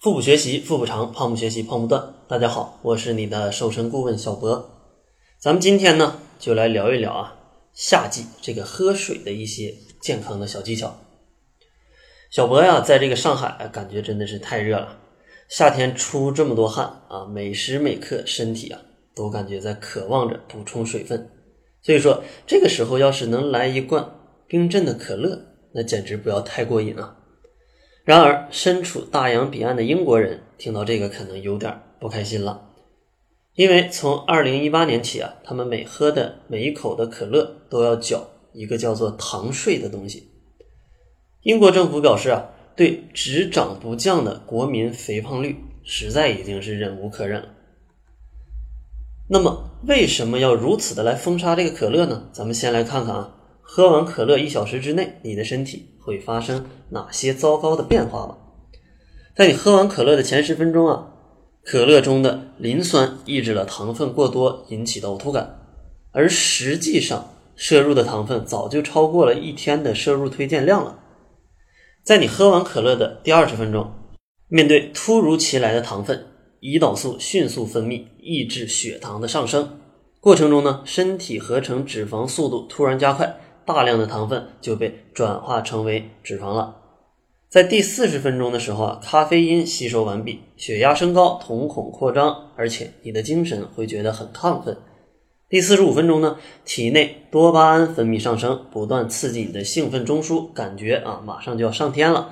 腹部学习，腹部长；胖不学习，胖不断。大家好，我是你的瘦身顾问小博。咱们今天呢，就来聊一聊啊，夏季这个喝水的一些健康的小技巧。小博呀，在这个上海，感觉真的是太热了，夏天出这么多汗啊，每时每刻身体啊，都感觉在渴望着补充水分。所以说，这个时候要是能来一罐冰镇的可乐，那简直不要太过瘾啊！然而，身处大洋彼岸的英国人听到这个可能有点不开心了，因为从二零一八年起啊，他们每喝的每一口的可乐都要缴一个叫做糖税的东西。英国政府表示啊，对只涨不降的国民肥胖率实在已经是忍无可忍了。那么，为什么要如此的来封杀这个可乐呢？咱们先来看看啊，喝完可乐一小时之内，你的身体。会发生哪些糟糕的变化吗？在你喝完可乐的前十分钟啊，可乐中的磷酸抑制了糖分过多引起的呕吐感，而实际上摄入的糖分早就超过了一天的摄入推荐量了。在你喝完可乐的第二十分钟，面对突如其来的糖分，胰岛素迅速分泌，抑制血糖的上升，过程中呢，身体合成脂肪速度突然加快。大量的糖分就被转化成为脂肪了。在第四十分钟的时候啊，咖啡因吸收完毕，血压升高，瞳孔扩张，而且你的精神会觉得很亢奋。第四十五分钟呢，体内多巴胺分泌上升，不断刺激你的兴奋中枢，感觉啊马上就要上天了。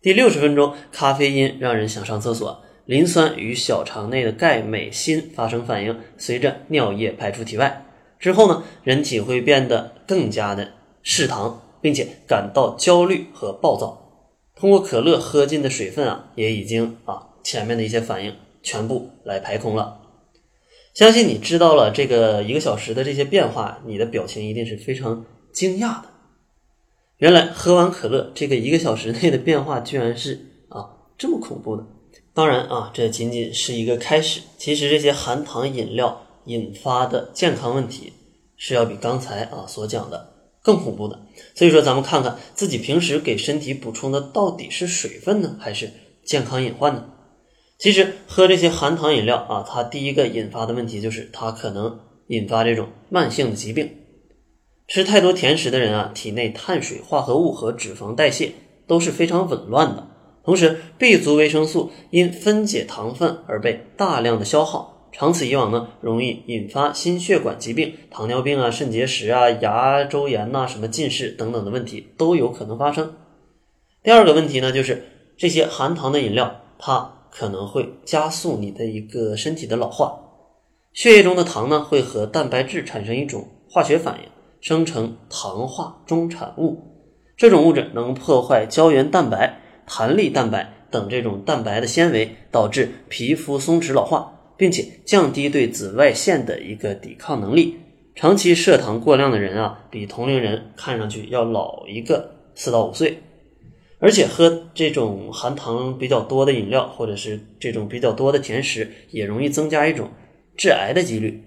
第六十分钟，咖啡因让人想上厕所，磷酸与小肠内的钙、镁、锌发生反应，随着尿液排出体外。之后呢，人体会变得更加的嗜糖，并且感到焦虑和暴躁。通过可乐喝进的水分啊，也已经啊前面的一些反应全部来排空了。相信你知道了这个一个小时的这些变化，你的表情一定是非常惊讶的。原来喝完可乐这个一个小时内的变化居然是啊这么恐怖的。当然啊，这仅仅是一个开始。其实这些含糖饮料。引发的健康问题是要比刚才啊所讲的更恐怖的，所以说咱们看看自己平时给身体补充的到底是水分呢，还是健康隐患呢？其实喝这些含糖饮料啊，它第一个引发的问题就是它可能引发这种慢性的疾病。吃太多甜食的人啊，体内碳水化合物和脂肪代谢都是非常紊乱的，同时 B 族维生素因分解糖分而被大量的消耗。长此以往呢，容易引发心血管疾病、糖尿病啊、肾结石啊、牙周炎呐、什么近视等等的问题都有可能发生。第二个问题呢，就是这些含糖的饮料，它可能会加速你的一个身体的老化。血液中的糖呢，会和蛋白质产生一种化学反应，生成糖化中产物。这种物质能破坏胶原蛋白、弹力蛋白等这种蛋白的纤维，导致皮肤松弛老化。并且降低对紫外线的一个抵抗能力。长期摄糖过量的人啊，比同龄人看上去要老一个四到五岁。而且喝这种含糖比较多的饮料，或者是这种比较多的甜食，也容易增加一种致癌的几率。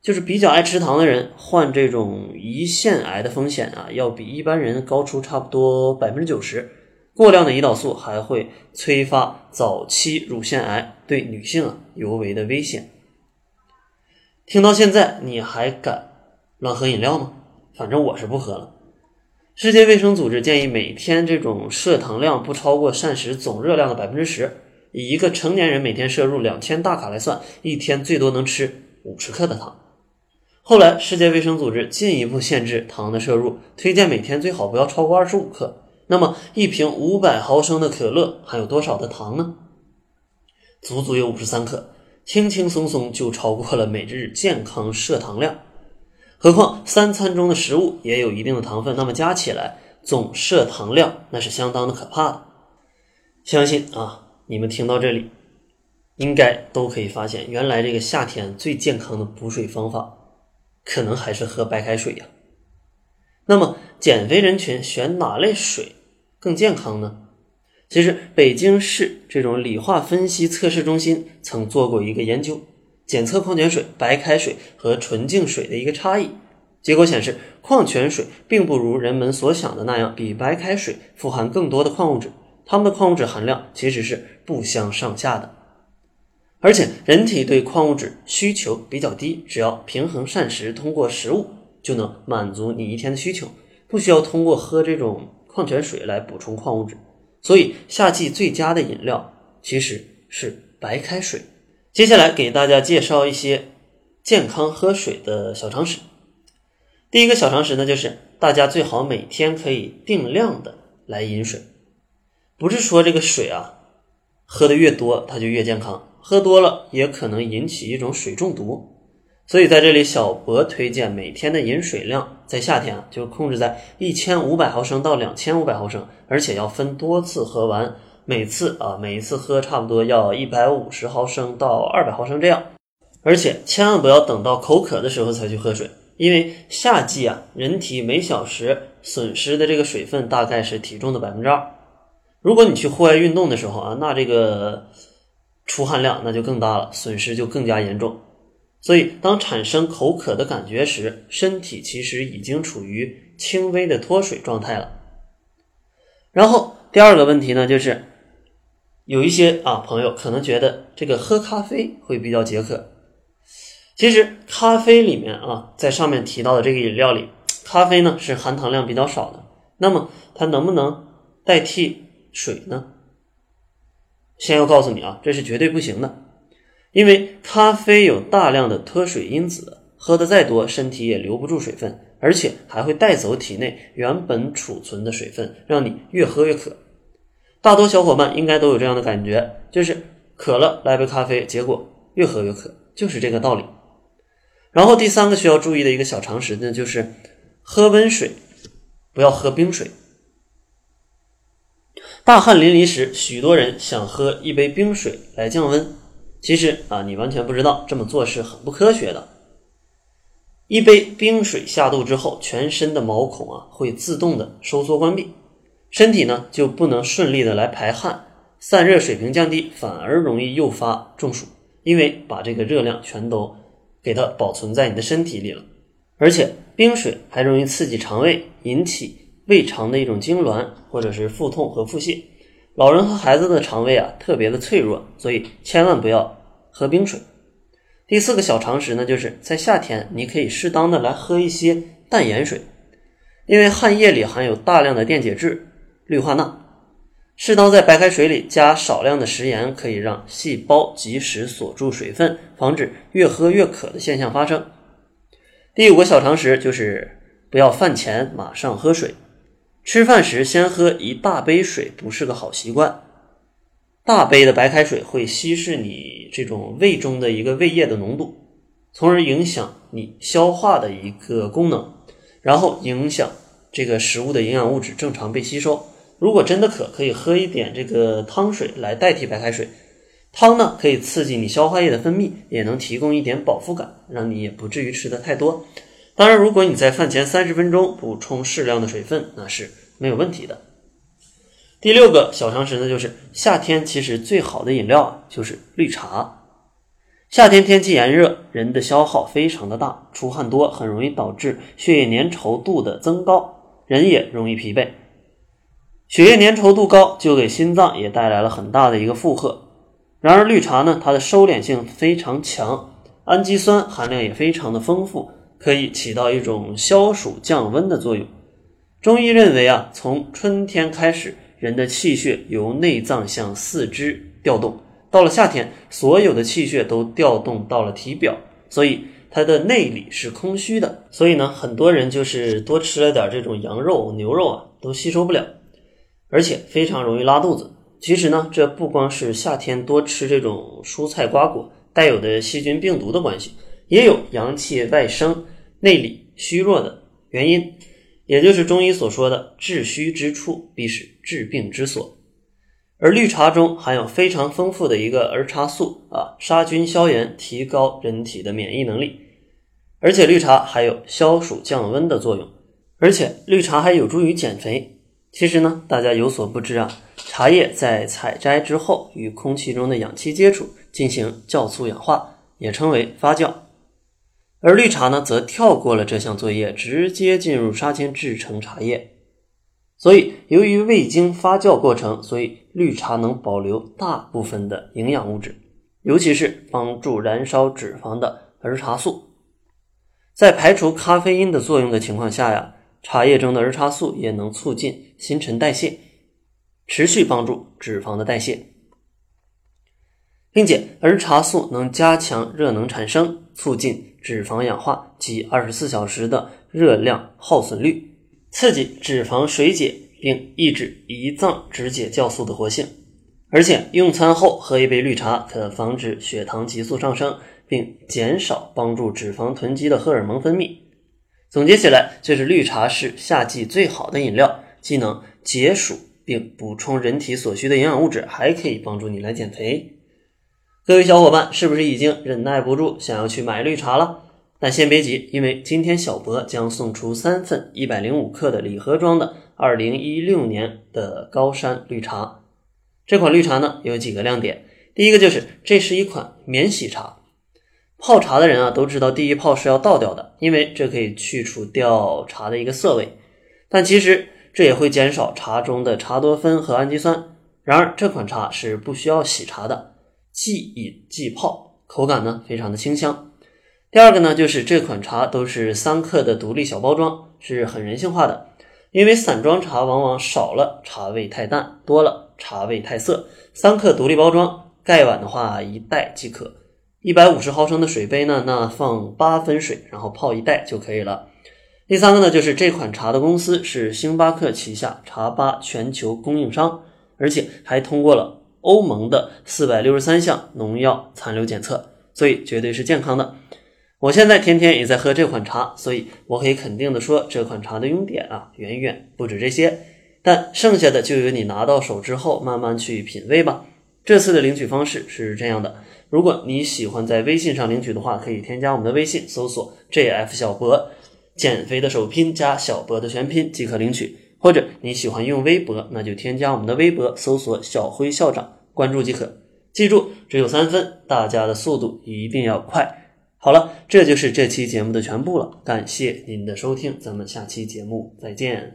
就是比较爱吃糖的人，患这种胰腺癌的风险啊，要比一般人高出差不多百分之九十。过量的胰岛素还会催发早期乳腺癌，对女性啊尤为的危险。听到现在，你还敢乱喝饮料吗？反正我是不喝了。世界卫生组织建议每天这种摄糖量不超过膳食总热量的百分之十。以一个成年人每天摄入两千大卡来算，一天最多能吃五十克的糖。后来，世界卫生组织进一步限制糖的摄入，推荐每天最好不要超过二十五克。那么，一瓶五百毫升的可乐含有多少的糖呢？足足有五十三克，轻轻松松就超过了每日健康摄糖量。何况三餐中的食物也有一定的糖分，那么加起来总摄糖量那是相当的可怕的。相信啊，你们听到这里，应该都可以发现，原来这个夏天最健康的补水方法，可能还是喝白开水呀。那么，减肥人群选哪类水？更健康呢？其实，北京市这种理化分析测试中心曾做过一个研究，检测矿泉水、白开水和纯净水的一个差异。结果显示，矿泉水并不如人们所想的那样比白开水富含更多的矿物质，它们的矿物质含量其实是不相上下的。而且人体对矿物质需求比较低，只要平衡膳食，通过食物就能满足你一天的需求，不需要通过喝这种矿泉水来补充矿物质。所以夏季最佳的饮料其实是白开水。接下来给大家介绍一些健康喝水的小常识。第一个小常识呢，就是大家最好每天可以定量的来饮水，不是说这个水啊喝的越多它就越健康，喝多了也可能引起一种水中毒。所以在这里，小博推荐每天的饮水量，在夏天啊就控制在一千五百毫升到两千五百毫升，而且要分多次喝完，每次啊每一次喝差不多要一百五十毫升到二百毫升这样，而且千万不要等到口渴的时候才去喝水。因为夏季啊，人体每小时损失的这个水分大概是体重的百分之二。如果你去户外运动的时候啊，那这个出汗量那就更大了，损失就更加严重。所以，当产生口渴的感觉时，身体其实已经处于轻微的脱水状态了。然后第二个问题呢，就是有一些啊朋友可能觉得这个喝咖啡会比较解渴。其实咖啡里面啊，在上面提到的这个饮料里，咖啡呢是含糖量比较少的。那么它能不能代替水呢？先要告诉你啊，这是绝对不行的，因为咖啡有大量的脱水因子，喝的再多，身体也留不住水分，而且还会带走体内原本储存的水分，让你越喝越渴。大多小伙伴应该都有这样的感觉，就是渴了来杯咖啡，结果越喝越渴，就是这个道理。然后第三个需要注意的一个小常识呢，就是喝温水，不要喝冰水。大汗淋漓时，许多人想喝一杯冰水来降温，其实啊，你完全不知道这么做是很不科学的。一杯冰水下肚之后，全身的毛孔啊会自动的收缩关闭，身体呢就不能顺利的来排汗，散热水平降低，反而容易诱发中暑，因为把这个热量全都。给它保存在你的身体里了，而且冰水还容易刺激肠胃，引起胃肠的一种痉挛或者是腹痛和腹泻。老人和孩子的肠胃啊特别的脆弱，所以千万不要喝冰水。第四个小常识呢，就是在夏天你可以适当的来喝一些淡盐水，因为汗液里含有大量的电解质氯化钠。适当在白开水里加少量的食盐，可以让细胞及时锁住水分，防止越喝越渴的现象发生。第五个小常识就是不要饭前马上喝水，吃饭时先喝一大杯水不是个好习惯。大杯的白开水会稀释你这种胃中的一个胃液的浓度，从而影响你消化的一个功能，然后影响这个食物的营养物质正常被吸收。如果真的渴，可以喝一点这个汤水来代替白开水。汤呢，可以刺激你消化液的分泌，也能提供一点饱腹感，让你也不至于吃的太多。当然，如果你在饭前三十分钟补充适量的水分，那是没有问题的。第六个小常识呢，就是夏天其实最好的饮料就是绿茶。夏天天气炎热，人的消耗非常的大，出汗多，很容易导致血液粘稠度的增高，人也容易疲惫。血液粘稠度高，就给心脏也带来了很大的一个负荷。然而，绿茶呢，它的收敛性非常强，氨基酸含量也非常的丰富，可以起到一种消暑降温的作用。中医认为啊，从春天开始，人的气血由内脏向四肢调动，到了夏天，所有的气血都调动到了体表，所以它的内里是空虚的。所以呢，很多人就是多吃了点这种羊肉、牛肉啊，都吸收不了。而且非常容易拉肚子。其实呢，这不光是夏天多吃这种蔬菜瓜果带有的细菌病毒的关系，也有阳气外生、内里虚弱的原因。也就是中医所说的“治虚之处，必是治病之所”。而绿茶中含有非常丰富的一个儿茶素啊，杀菌消炎，提高人体的免疫能力。而且绿茶还有消暑降温的作用，而且绿茶还有助于减肥。其实呢，大家有所不知啊，茶叶在采摘之后与空气中的氧气接触，进行酵素氧化，也称为发酵。而绿茶呢，则跳过了这项作业，直接进入杀青制成茶叶。所以由于未经发酵过程，所以绿茶能保留大部分的营养物质，尤其是帮助燃烧脂肪的儿茶素。在排除咖啡因的作用的情况下呀，茶叶中的儿茶素也能促进新陈代谢，持续帮助脂肪的代谢，并且儿茶素能加强热能产生，促进脂肪氧化及二十四小时的热量耗损率，刺激脂肪水解，并抑制胰脏脂解酵素的活性。而且用餐后喝一杯绿茶，可防止血糖急速上升。并减少帮助脂肪囤积的荷尔蒙分泌。总结起来，就是绿茶是夏季最好的饮料，既能解暑并补充人体所需的营养物质，还可以帮助你来减肥。各位小伙伴，是不是已经忍耐不住想要去买绿茶了？但先别急，因为今天小博将送出三份一百零五克的礼盒装的二零一六年的高山绿茶。这款绿茶呢，有几个亮点。第一个就是这是一款免洗茶。泡茶的人啊，都知道第一泡是要倒掉的，因为这可以去除掉茶的一个涩味。但其实这也会减少茶中的茶多酚和氨基酸。然而这款茶是不需要洗茶的，即饮即泡，口感呢非常的清香。第二个呢，就是这款茶都是三克的独立小包装，是很人性化的。因为散装茶往往少了茶味太淡，多了茶味太涩。三克独立包装，盖碗的话一袋即可。一百五十毫升的水杯呢，那放八分水，然后泡一袋就可以了。第三个呢，就是这款茶的公司是星巴克旗下茶吧全球供应商，而且还通过了欧盟的四百六十三项农药残留检测，所以绝对是健康的。我现在天天也在喝这款茶，所以我可以肯定的说，这款茶的优点啊，远远不止这些。但剩下的就由你拿到手之后慢慢去品味吧。这次的领取方式是这样的。如果你喜欢在微信上领取的话，可以添加我们的微信，搜索 “jf 小博”，减肥的首拼加小博的全拼即可领取。或者你喜欢用微博，那就添加我们的微博，搜索“小辉校长”，关注即可。记住，只有三分，大家的速度一定要快。好了，这就是这期节目的全部了，感谢您的收听，咱们下期节目再见。